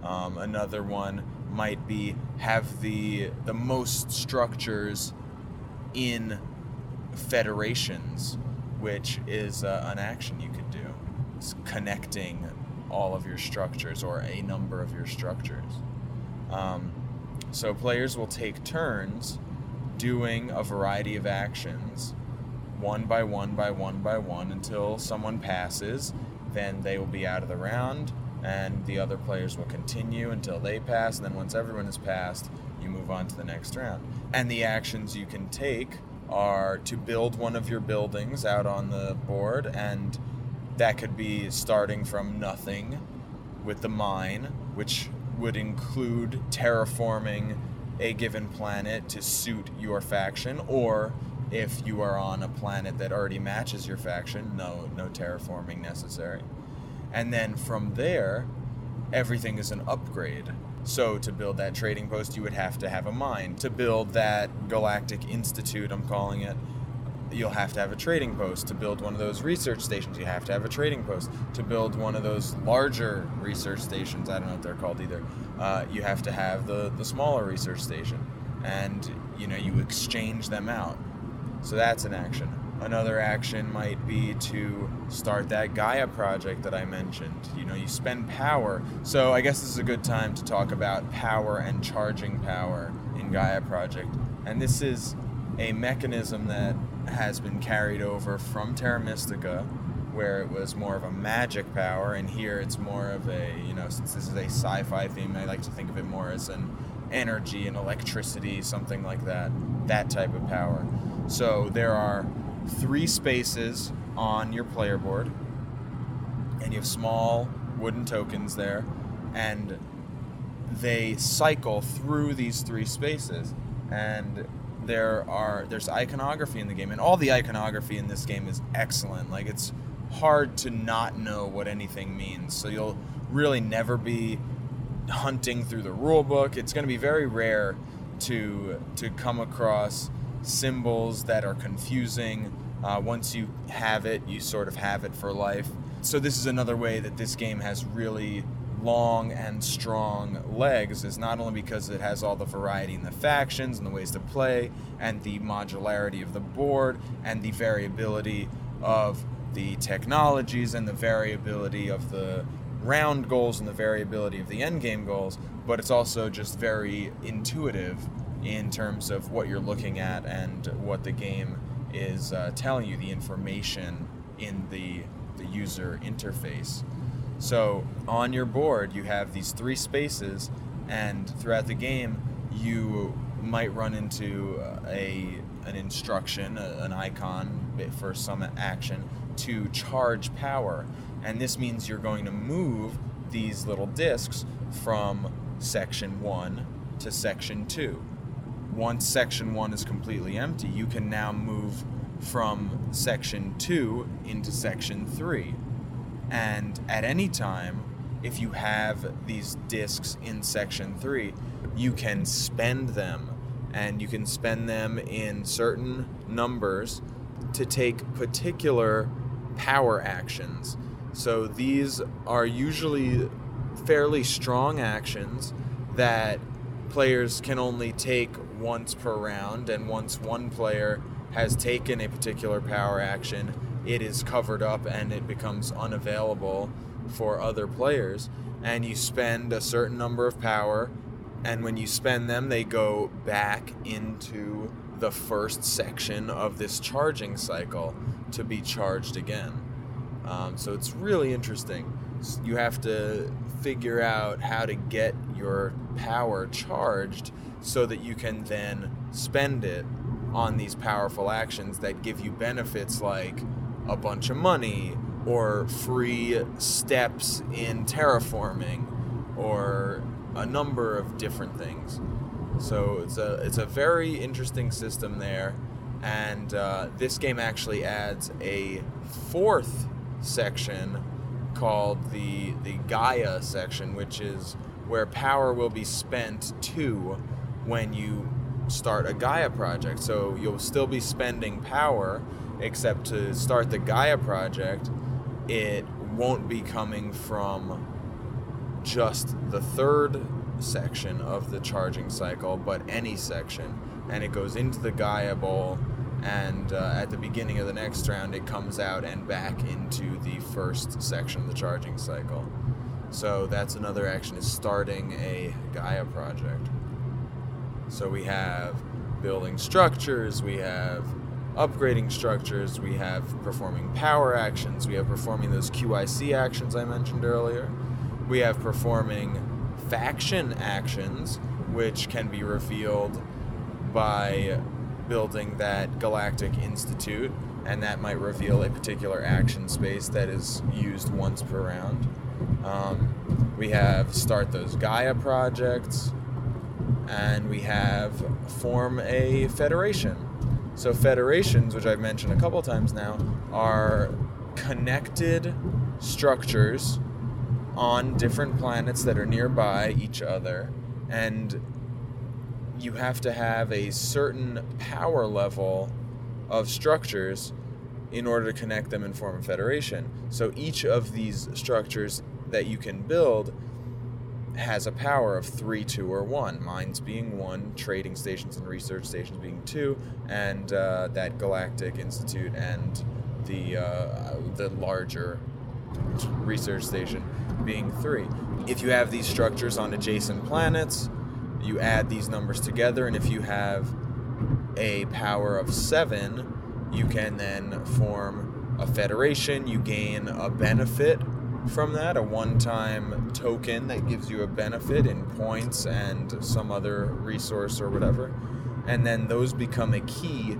um, another one might be have the the most structures in federations, which is uh, an action you could do. It's connecting all of your structures or a number of your structures. Um, so players will take turns doing a variety of actions, one by one by one by one, until someone passes. Then they will be out of the round and the other players will continue until they pass. And then once everyone has passed, you move on to the next round. And the actions you can take are to build one of your buildings out on the board, and that could be starting from nothing with the mine, which would include terraforming a given planet to suit your faction, or if you are on a planet that already matches your faction, no no terraforming necessary. And then from there, everything is an upgrade. So to build that trading post, you would have to have a mine. To build that Galactic Institute, I'm calling it, you'll have to have a trading post. To build one of those research stations, you have to have a trading post. To build one of those larger research stations, I don't know what they're called either, uh, you have to have the, the smaller research station. And, you know, you exchange them out. So that's an action. Another action might be to start that Gaia project that I mentioned. You know, you spend power. So I guess this is a good time to talk about power and charging power in Gaia project. And this is a mechanism that has been carried over from Terra Mystica, where it was more of a magic power, and here it's more of a, you know, since this is a sci fi theme, I like to think of it more as an energy and electricity, something like that, that type of power. So there are three spaces on your player board, and you have small wooden tokens there, and they cycle through these three spaces. And there are there's iconography in the game, and all the iconography in this game is excellent. Like it's hard to not know what anything means. So you'll really never be hunting through the rule book. It's going to be very rare to to come across symbols that are confusing. Uh, once you have it, you sort of have it for life. So this is another way that this game has really long and strong legs is not only because it has all the variety in the factions and the ways to play and the modularity of the board and the variability of the technologies and the variability of the round goals and the variability of the end game goals, but it's also just very intuitive in terms of what you're looking at and what the game is uh, telling you, the information in the, the user interface. So on your board, you have these three spaces, and throughout the game, you might run into a an instruction, a, an icon for some action to charge power, and this means you're going to move these little discs from section one to section two once section one is completely empty, you can now move from section two into section three. And at any time, if you have these discs in section three, you can spend them. And you can spend them in certain numbers to take particular power actions. So these are usually fairly strong actions that players can only take once per round, and once one player has taken a particular power action, it is covered up and it becomes unavailable for other players. And you spend a certain number of power, and when you spend them, they go back into the first section of this charging cycle to be charged again. Um, so it's really interesting. You have to figure out how to get your power charged so that you can then spend it on these powerful actions that give you benefits like a bunch of money or free steps in terraforming or a number of different things. So it's a it's a very interesting system there, and uh, this game actually adds a fourth section called the the Gaia section, which is where power will be spent to when you start a Gaia project. So you'll still be spending power, except to start the Gaia project, it won't be coming from just the third section of the charging cycle, but any section. And it goes into the Gaia Bowl, and uh, at the beginning of the next round, it comes out and back into the first section of the charging cycle. So that's another action is starting a Gaia project. So we have building structures, we have upgrading structures, we have performing power actions, we have performing those QIC actions I mentioned earlier, we have performing faction actions, which can be revealed by building that Galactic Institute, and that might reveal a particular action space that is used once per round. Um, We have start those Gaia projects, and we have form a federation. So, federations, which I've mentioned a couple times now, are connected structures on different planets that are nearby each other, and you have to have a certain power level of structures in order to connect them and form a federation. So each of these structures that you can build has a power of three, two, or one. Mines being one, trading stations and research stations being two, and uh, that Galactic Institute and the uh, the larger research station being three. If you have these structures on adjacent planets, you add these numbers together, and if you have a power of seven, you can then form a federation. You gain a benefit from that, a one time token that gives you a benefit in points and some other resource or whatever. And then those become a key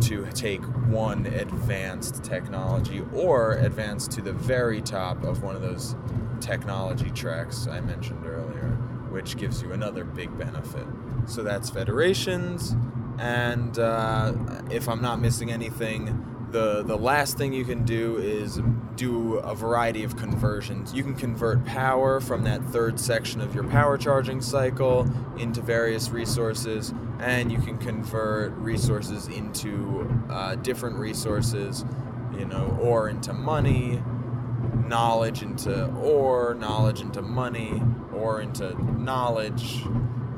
to take one advanced technology or advance to the very top of one of those technology tracks I mentioned earlier, which gives you another big benefit. So that's federations, and uh, if I'm not missing anything, the the last thing you can do is do a variety of conversions. You can convert power from that third section of your power charging cycle into various resources, and you can convert resources into uh, different resources, you know, or into money, knowledge into ore, knowledge into money, or into knowledge.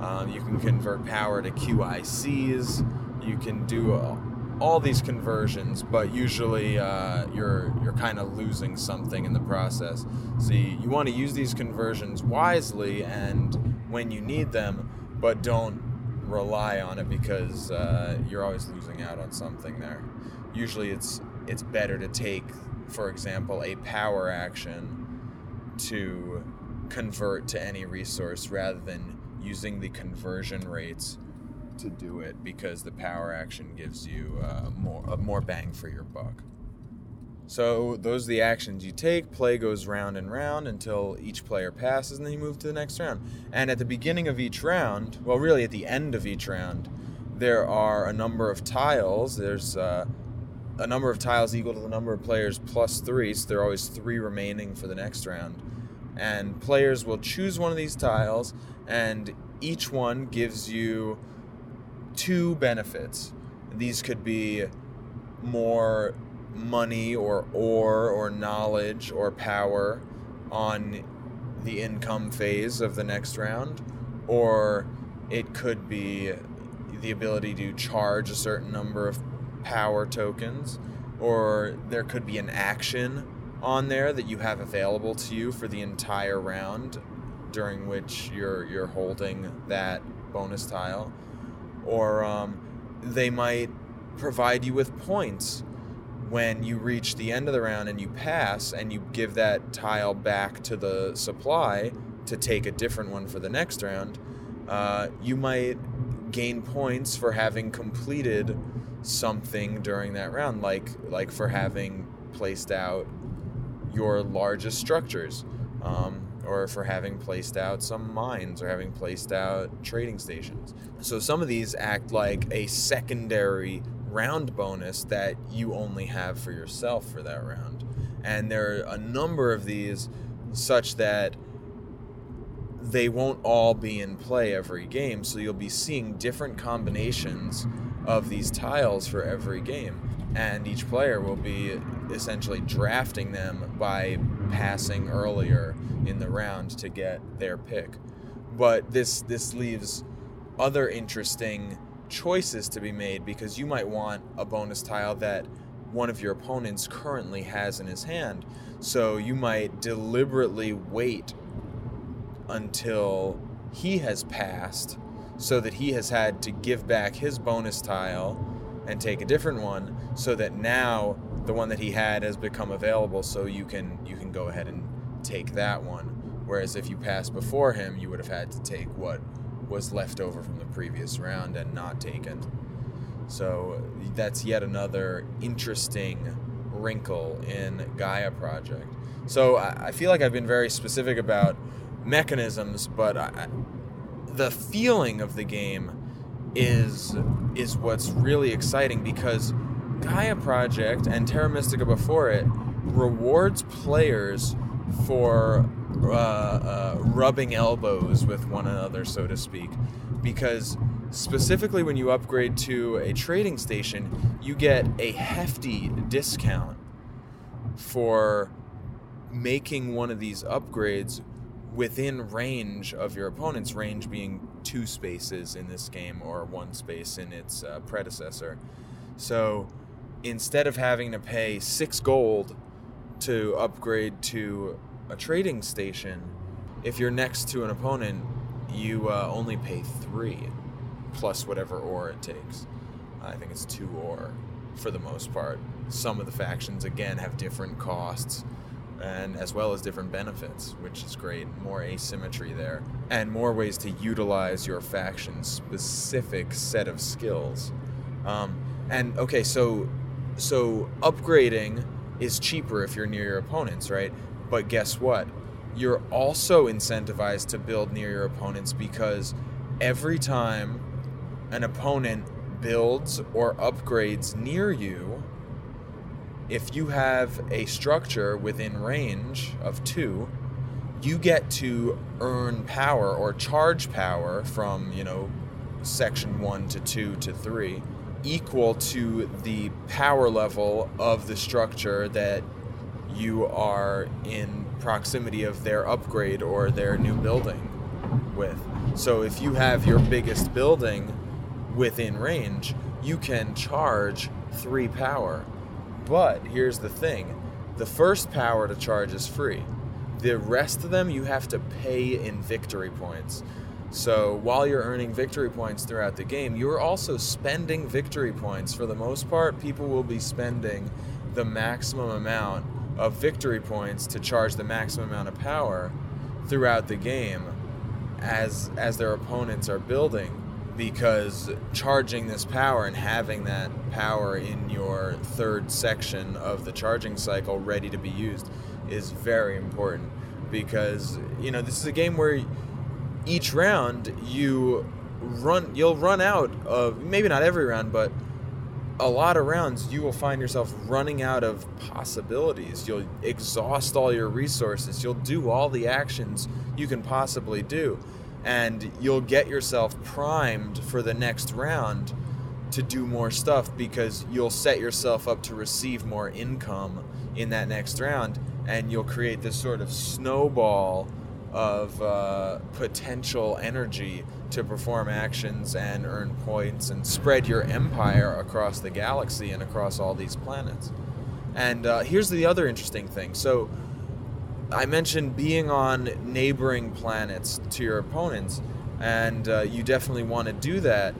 Um, you can convert power to QICs. You can do uh, all these conversions, but usually uh, you're you're kind of losing something in the process. See, you, want to use these conversions wisely and when you need them, but don't rely on it because uh, you're always losing out on something there. Usually, it's it's better to take, for example, a power action to convert to any resource rather than using the conversion rates to do it because the power action gives you uh, more a more bang for your buck. So those are the actions you take. Play goes round and round until each player passes, and then you move to the next round. And at the beginning of each round, well, really at the end of each round, there are a number of tiles. There's uh, a number of tiles equal to the number of players plus three, so there are always three remaining for the next round. And players will choose one of these tiles, and each one gives you two benefits. These could be more money or ore or knowledge or power on the income phase of the next round, or it could be the ability to charge a certain number of power tokens, or there could be an action on there that you have available to you for the entire round during which you're you're holding that bonus tile or um, they might provide you with points when you reach the end of the round and you pass and you give that tile back to the supply to take a different one for the next round, uh, you might gain points for having completed something during that round, like like for having placed out your largest structures. Um, or for having placed out some mines or having placed out trading stations. So some of these act like a secondary round bonus that you only have for yourself for that round. And there are a number of these such that they won't all be in play every game, so you'll be seeing different combinations of these tiles for every game. And each player will be essentially drafting them by passing earlier in the round to get their pick. But this this leaves other interesting choices to be made because you might want a bonus tile that one of your opponents currently has in his hand. So you might deliberately wait until he has passed so that he has had to give back his bonus tile and take a different one so that now the one that he had has become available so you can you can go ahead and take that one. Whereas if you passed before him, you would have had to take what was left over from the previous round and not taken. So that's yet another interesting wrinkle in Gaia Project. So I feel like I've been very specific about mechanisms, but I, the feeling of the game is is what's really exciting because Gaia Project and Terra Mystica before it rewards players for uh, uh, rubbing elbows with one another, so to speak, because specifically when you upgrade to a trading station, you get a hefty discount for making one of these upgrades within range of your opponent's range being two spaces in this game or one space in its uh, predecessor. So instead of having to pay six gold to upgrade to a trading station, if you're next to an opponent, you uh, only pay three plus whatever ore it takes. I think it's two ore for the most part. Some of the factions, again, have different costs and as well as different benefits, which is great. More asymmetry there, and more ways to utilize your faction's specific set of skills. Um, and okay, so so upgrading is cheaper if you're near your opponents, right? But guess what? You're also incentivized to build near your opponents because every time an opponent builds or upgrades near you, if you have a structure within range of two, you get to earn power or charge power from, you know, section one to two to three, equal to the power level of the structure that you are in proximity of their upgrade or their new building with. So if you have your biggest building within range, you can charge three power but here's the thing the first power to charge is free. The rest of them you have to pay in victory points. So while you're earning victory points throughout the game, you're also spending victory points. For the most part, people will be spending the maximum amount of victory points to charge the maximum amount of power throughout the game as as their opponents are building because charging this power and having that power in your third section of the charging cycle ready to be used is very important because you know this is a game where each round you run you'll run out of maybe not every round but a lot of rounds you will find yourself running out of possibilities. You'll exhaust all your resources. You'll do all the actions you can possibly do and you'll get yourself primed for the next round to do more stuff because you'll set yourself up to receive more income in that next round and you'll create this sort of snowball of uh, potential energy to perform actions and earn points and spread your empire across the galaxy and across all these planets. And uh, here's the other interesting thing. So, I mentioned being on neighboring planets to your opponents, and uh, you definitely want to do that.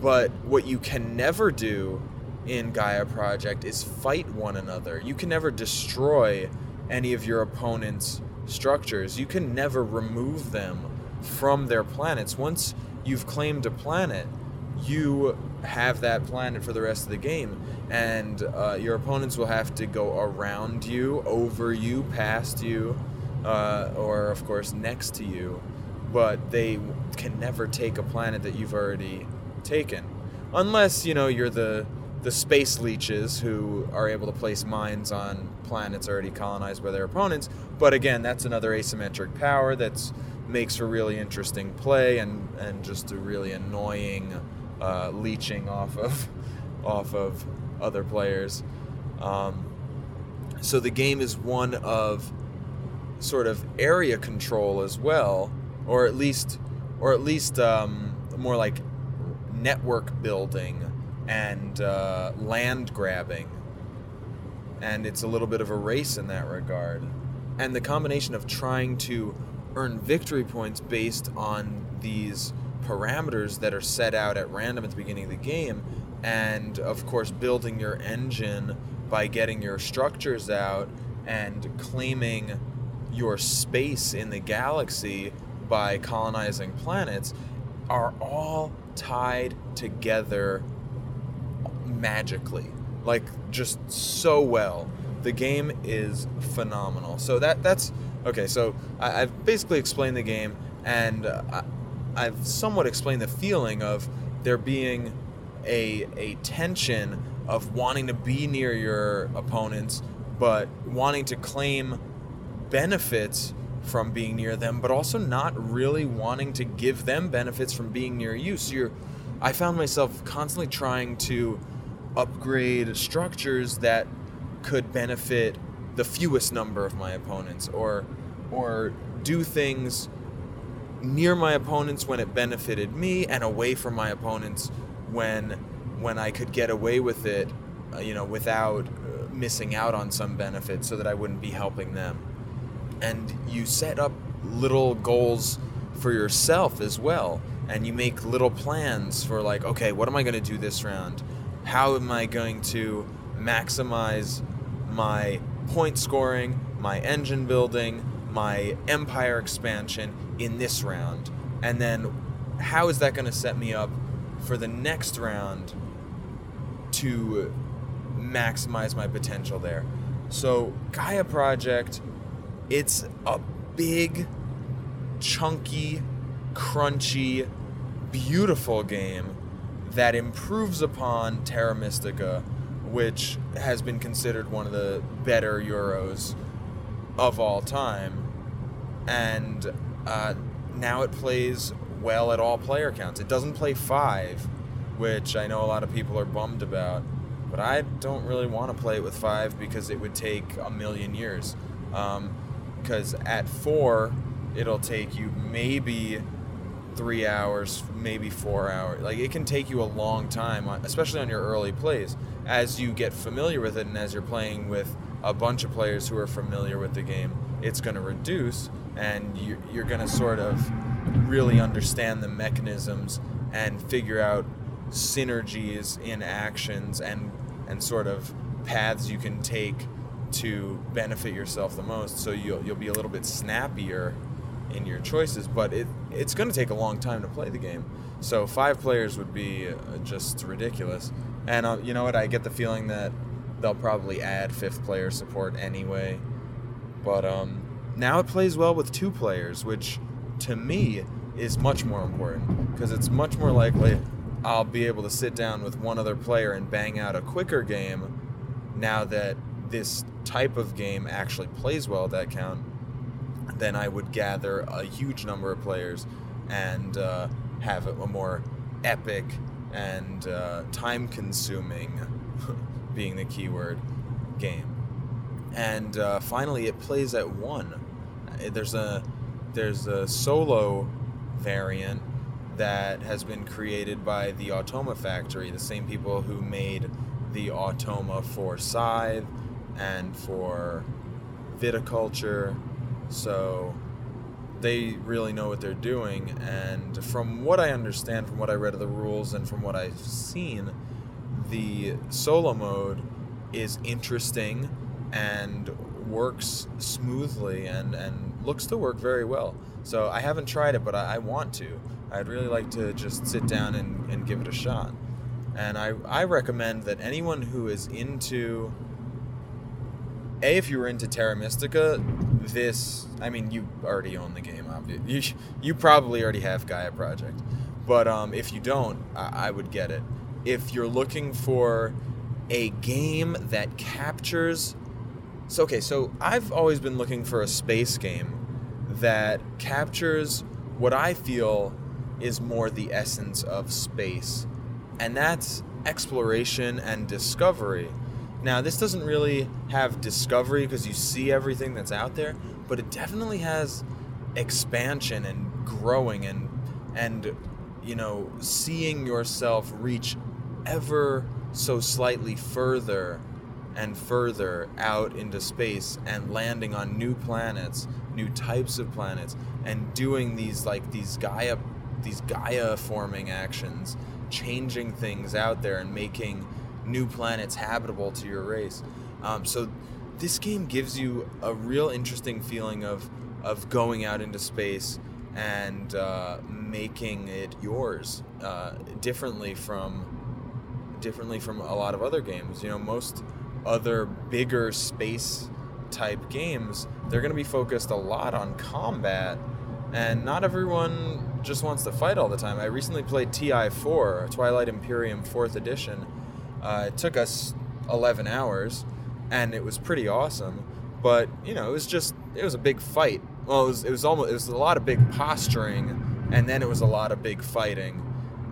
But what you can never do in Gaia Project is fight one another. You can never destroy any of your opponent's structures. You can never remove them from their planets. Once you've claimed a planet, you have that planet for the rest of the game, and uh, your opponents will have to go around you, over you, past you, uh, or of course next to you, but they can never take a planet that you've already taken, unless you know you're the the space leeches who are able to place mines on planets already colonized by their opponents. But again, that's another asymmetric power that's makes for really interesting play and and just a really annoying uh, leeching off of (laughs) off of other players. Um, so the game is one of sort of area control as well, or at least or at least um, more like network building and uh, land grabbing. And it's a little bit of a race in that regard. And the combination of trying to earn victory points based on these parameters that are set out at random at the beginning of the game, and of course, building your engine by getting your structures out and claiming your space in the galaxy by colonizing planets are all tied together magically like just so well. The game is phenomenal. So that that's Okay, so I, I've basically explained the game, and I, I've somewhat explained the feeling of there being a a tension of wanting to be near your opponents, but wanting to claim benefits from being near them, but also not really wanting to give them benefits from being near you. So you're, I found myself constantly trying to upgrade structures that could benefit the fewest number of my opponents, or, or do things near my opponents when it benefited me, and away from my opponents when, when I could get away with it, uh, you know, without uh, missing out on some benefit, so that I wouldn't be helping them. And you set up little goals for yourself as well and you make little plans for like okay what am i going to do this round? How am i going to maximize my point scoring my engine building my empire expansion in this round and then how is that going to set me up for the next round to maximize my potential there so gaia project it's a big, chunky, crunchy, beautiful game that improves upon Terra Mystica, which has been considered one of the better Euros of all time. And uh, now it plays well at all player counts. It doesn't play five, which I know a lot of people are bummed about, but I don't really want to play it with five because it would take a million years. Um, because at four it'll take you maybe three hours maybe four hours like it can take you a long time especially on your early plays as you get familiar with it and as you're playing with a bunch of players who are familiar with the game it's going to reduce and you're, you're going to sort of really understand the mechanisms and figure out synergies in actions and and sort of paths you can take to benefit yourself the most. So you'll you'll be a little bit snappier in your choices, but it it's going to take a long time to play the game. So five players would be uh, just ridiculous. And uh, you know what? I get the feeling that they'll probably add fifth player support anyway. But um, now it plays well with two players, which to me is much more important because it's much more likely I'll be able to sit down with one other player and bang out a quicker game now that this type of game actually plays well at that count, then I would gather a huge number of players and uh, have a more epic and uh, time consuming, (laughs) being the keyword, game. And uh, finally, it plays at one. Uh, there's a there's a solo variant that has been created by the Automa Factory, the same people who made the Automa for Scythe and for viticulture. So they really know what they're doing. And from what I understand, from what I read of the rules, and from what I've seen, the solo mode is interesting and works smoothly and, and looks to work very well. So I haven't tried it, but I, I want to. I'd really like to just sit down and, and give it a shot. And I, I recommend that anyone who is into a, if you were into Terra Mystica, this, I mean, you already own the game, obviously. (laughs) You, you probably already have Gaia Project. But um, if you don't, I, I would get it. If you're looking for a game that captures. So, okay, so I've always been looking for a space game that captures what I feel is more the essence of space, and that's exploration and discovery. Now, this doesn't really have discovery because you see everything that's out there, but it definitely has expansion and growing and and you know, seeing yourself reach ever so slightly further and further out into space and landing on new planets, new types of planets and doing these like these Gaia these Gaia forming actions, changing things out there and making new planets habitable to your race. Um, so this game gives you a real interesting feeling of of going out into space and uh, making it yours uh, differently from differently from a lot of other games. You know, most other bigger space type games, they're going to be focused a lot on combat, and not everyone just wants to fight all the time. I recently played TI4, Twilight Imperium 4th Edition. Uh, it took us 11 hours, and it was pretty awesome. But you know, it was just it was a big fight. Well, it was it was almost it was a lot of big posturing, and then it was a lot of big fighting,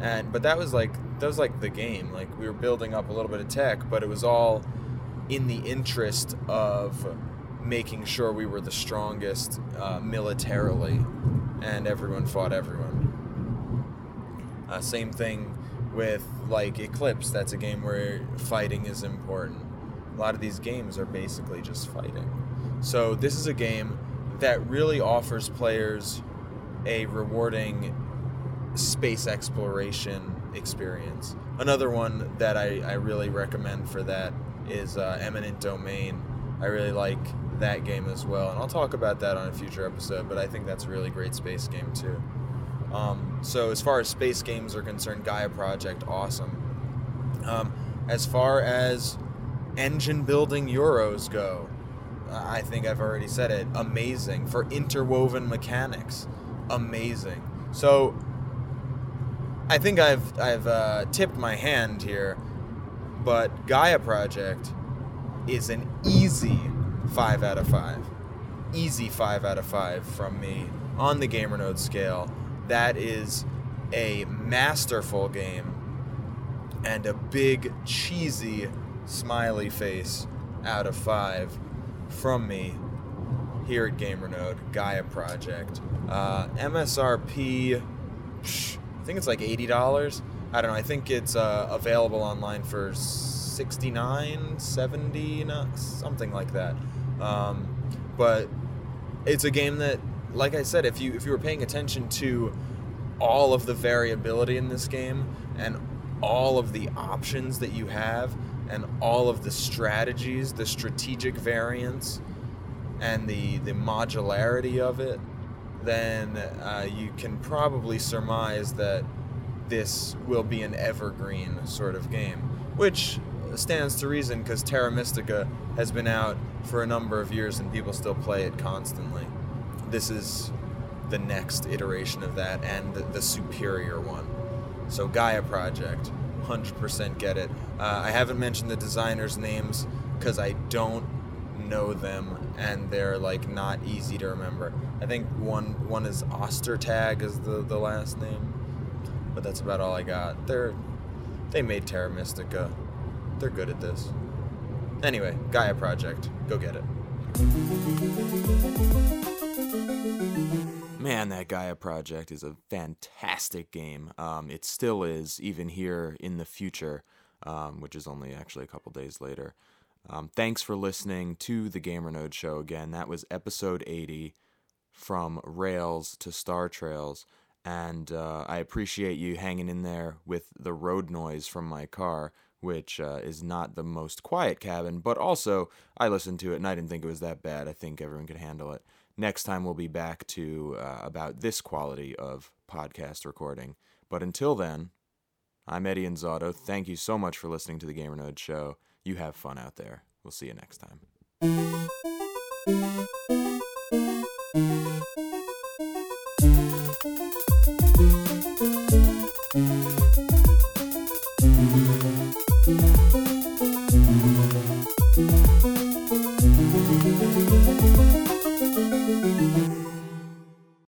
and but that was like that was like the game. Like we were building up a little bit of tech, but it was all in the interest of making sure we were the strongest uh, militarily, and everyone fought everyone. Uh, same thing with like Eclipse. That's a game where fighting is important. A lot of these games are basically just fighting. So this is a game that really offers players a rewarding space exploration experience. Another one that I, I really recommend for that is uh, Eminent Domain. I really like that game as well, and I'll talk about that on a future episode. But I think that's a really great space game too. Um, so as far as space games are concerned, Gaia Project, awesome. Um, as far as engine building Euros go, I think I've already said it. Amazing for interwoven mechanics. Amazing. So I think I've I've uh, tipped my hand here, but Gaia Project is an easy five out of five. Easy five out of five from me on the GamerNode scale. That is a masterful game and a big cheesy smiley face out of five from me here at GamerNode, Gaia Project. Uh, MSRP, psh, I think it's like $80. I don't know. I think it's uh, available online for 69 70 something like that. Um, but it's a game that, like I said, if you if you were paying attention to all of the variability in this game and all of the options that you have and all of the strategies, the strategic variance, and the the modularity of it, then uh, you can probably surmise that this will be an evergreen sort of game, which stands to reason because Terra Mystica has been out for a number of years and people still play it constantly. This is the next iteration of that and the, superior one. So Gaia Project, 100% get it. Uh, I haven't mentioned the designers' names because I don't know them and they're like not easy to remember. I think one one is Ostertag is the, the last name, but that's about all I got. They're they made Terra Mystica. They're good at this. Anyway, Gaia Project, go get it. Man, that Gaia Project is a fantastic game. Um, it still is, even here in the future, um, which is only actually a couple days later. Um, thanks for listening to the Gamer Node Show again. That was episode 80 from Rails to Star Trails. And uh, I appreciate you hanging in there with the road noise from my car, which uh, is not the most quiet cabin, but also I listened to it and I didn't think it was that bad. I think everyone could handle it. Next time we'll be back to uh, about this quality of podcast recording. But until then, I'm Eddie Inzauto. Thank you so much for listening to the Gamer Node Show. You have fun out there. We'll see you next time.